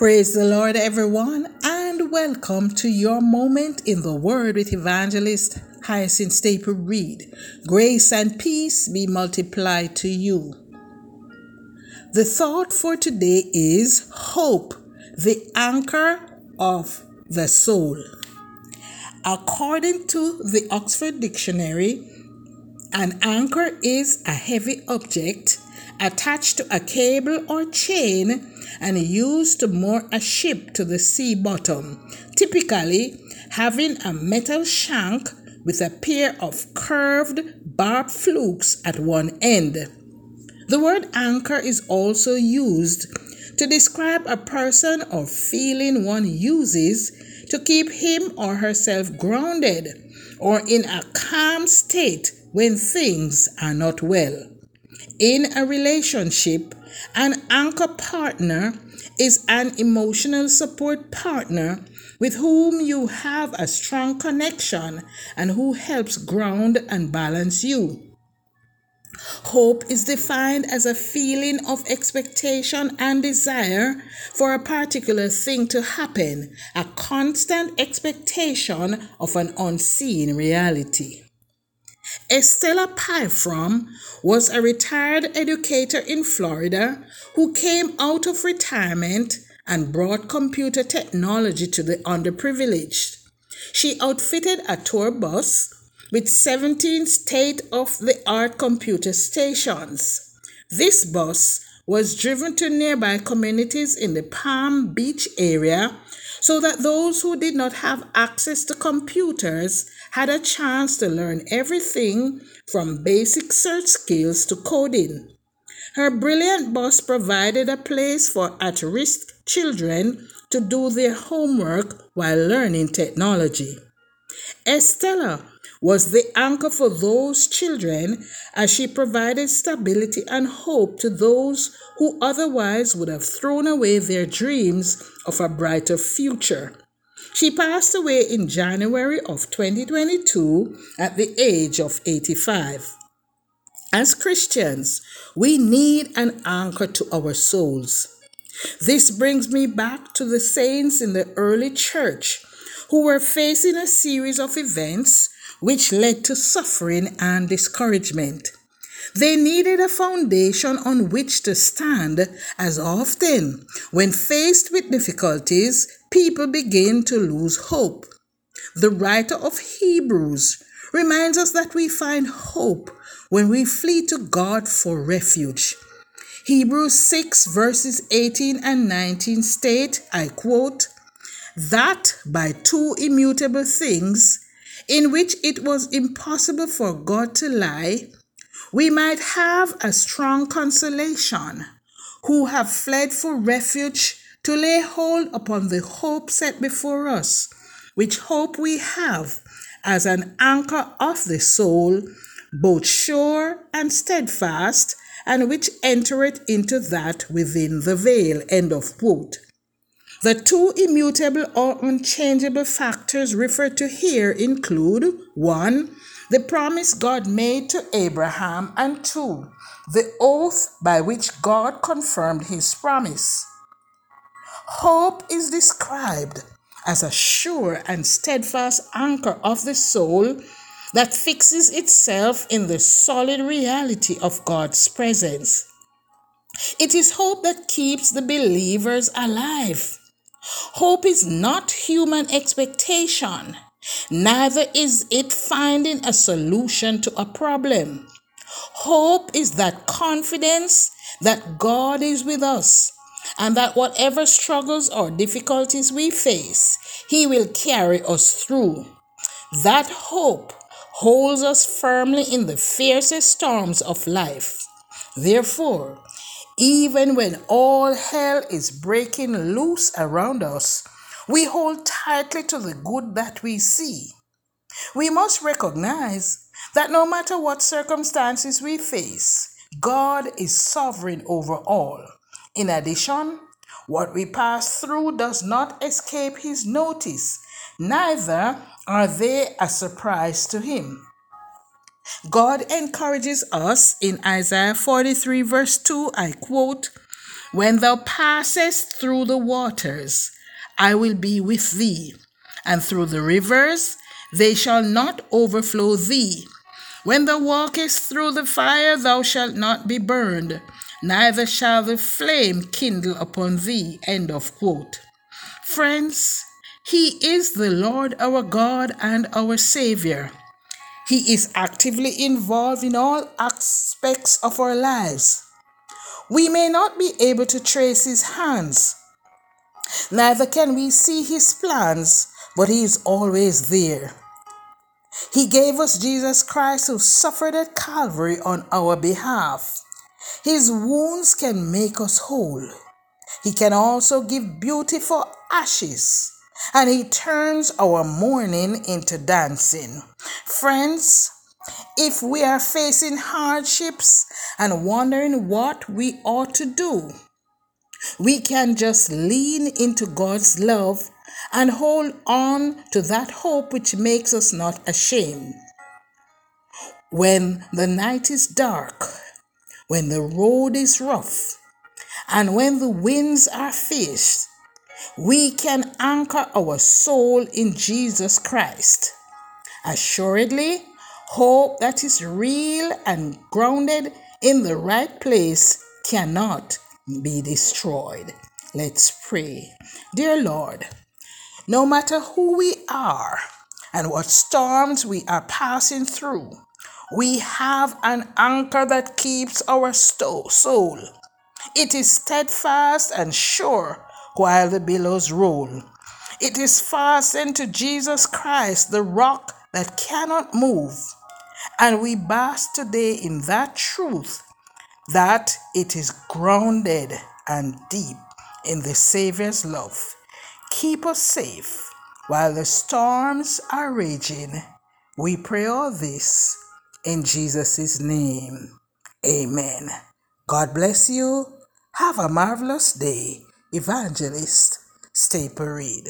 Praise the Lord, everyone, and welcome to your moment in the Word with Evangelist Hyacinth Staple Reed. Grace and peace be multiplied to you. The thought for today is hope, the anchor of the soul. According to the Oxford Dictionary, an anchor is a heavy object attached to a cable or chain and used to moor a ship to the sea bottom, typically having a metal shank with a pair of curved barbed flukes at one end. The word anchor is also used to describe a person or feeling one uses to keep him or herself grounded or in a calm state when things are not well. In a relationship, an anchor partner is an emotional support partner with whom you have a strong connection and who helps ground and balance you. Hope is defined as a feeling of expectation and desire for a particular thing to happen, a constant expectation of an unseen reality. Estella Pyfrom was a retired educator in Florida who came out of retirement and brought computer technology to the underprivileged. She outfitted a tour bus with 17 state of the art computer stations. This bus was driven to nearby communities in the Palm Beach area so that those who did not have access to computers had a chance to learn everything from basic search skills to coding. Her brilliant bus provided a place for at risk children to do their homework while learning technology. Estella was the anchor for those children as she provided stability and hope to those who otherwise would have thrown away their dreams of a brighter future. She passed away in January of 2022 at the age of 85. As Christians, we need an anchor to our souls. This brings me back to the saints in the early church who were facing a series of events which led to suffering and discouragement. They needed a foundation on which to stand, as often, when faced with difficulties, people begin to lose hope. The writer of Hebrews reminds us that we find hope when we flee to God for refuge. Hebrews 6 verses 18 and 19 state, I quote, that by two immutable things, in which it was impossible for God to lie, we might have a strong consolation who have fled for refuge to lay hold upon the hope set before us, which hope we have as an anchor of the soul, both sure and steadfast, and which entereth into that within the veil. End of quote. The two immutable or unchangeable factors referred to here include 1 the promise God made to Abraham, and two, the oath by which God confirmed his promise. Hope is described as a sure and steadfast anchor of the soul that fixes itself in the solid reality of God's presence. It is hope that keeps the believers alive. Hope is not human expectation. Neither is it finding a solution to a problem. Hope is that confidence that God is with us and that whatever struggles or difficulties we face, He will carry us through. That hope holds us firmly in the fiercest storms of life. Therefore, even when all hell is breaking loose around us, we hold tightly to the good that we see. We must recognize that no matter what circumstances we face, God is sovereign over all. In addition, what we pass through does not escape His notice, neither are they a surprise to Him. God encourages us in Isaiah 43, verse 2, I quote, When thou passest through the waters, I will be with thee, and through the rivers, they shall not overflow thee. When thou walkest through the fire, thou shalt not be burned, neither shall the flame kindle upon thee. End of quote. Friends, He is the Lord our God and our Savior. He is actively involved in all aspects of our lives. We may not be able to trace His hands, neither can we see His plans, but He is always there. He gave us Jesus Christ who suffered at Calvary on our behalf. His wounds can make us whole. He can also give beauty for ashes, and He turns our mourning into dancing. Friends, if we are facing hardships and wondering what we ought to do, we can just lean into God's love and hold on to that hope which makes us not ashamed. When the night is dark, when the road is rough, and when the winds are fierce, we can anchor our soul in Jesus Christ. Assuredly, hope that is real and grounded in the right place cannot be destroyed. Let's pray. Dear Lord, no matter who we are and what storms we are passing through, we have an anchor that keeps our soul. It is steadfast and sure while the billows roll. It is fastened to Jesus Christ, the rock that cannot move. And we bask today in that truth that it is grounded and deep in the Savior's love. Keep us safe while the storms are raging. We pray all this in Jesus' name. Amen. God bless you. Have a marvelous day. Evangelist, Staple Reed.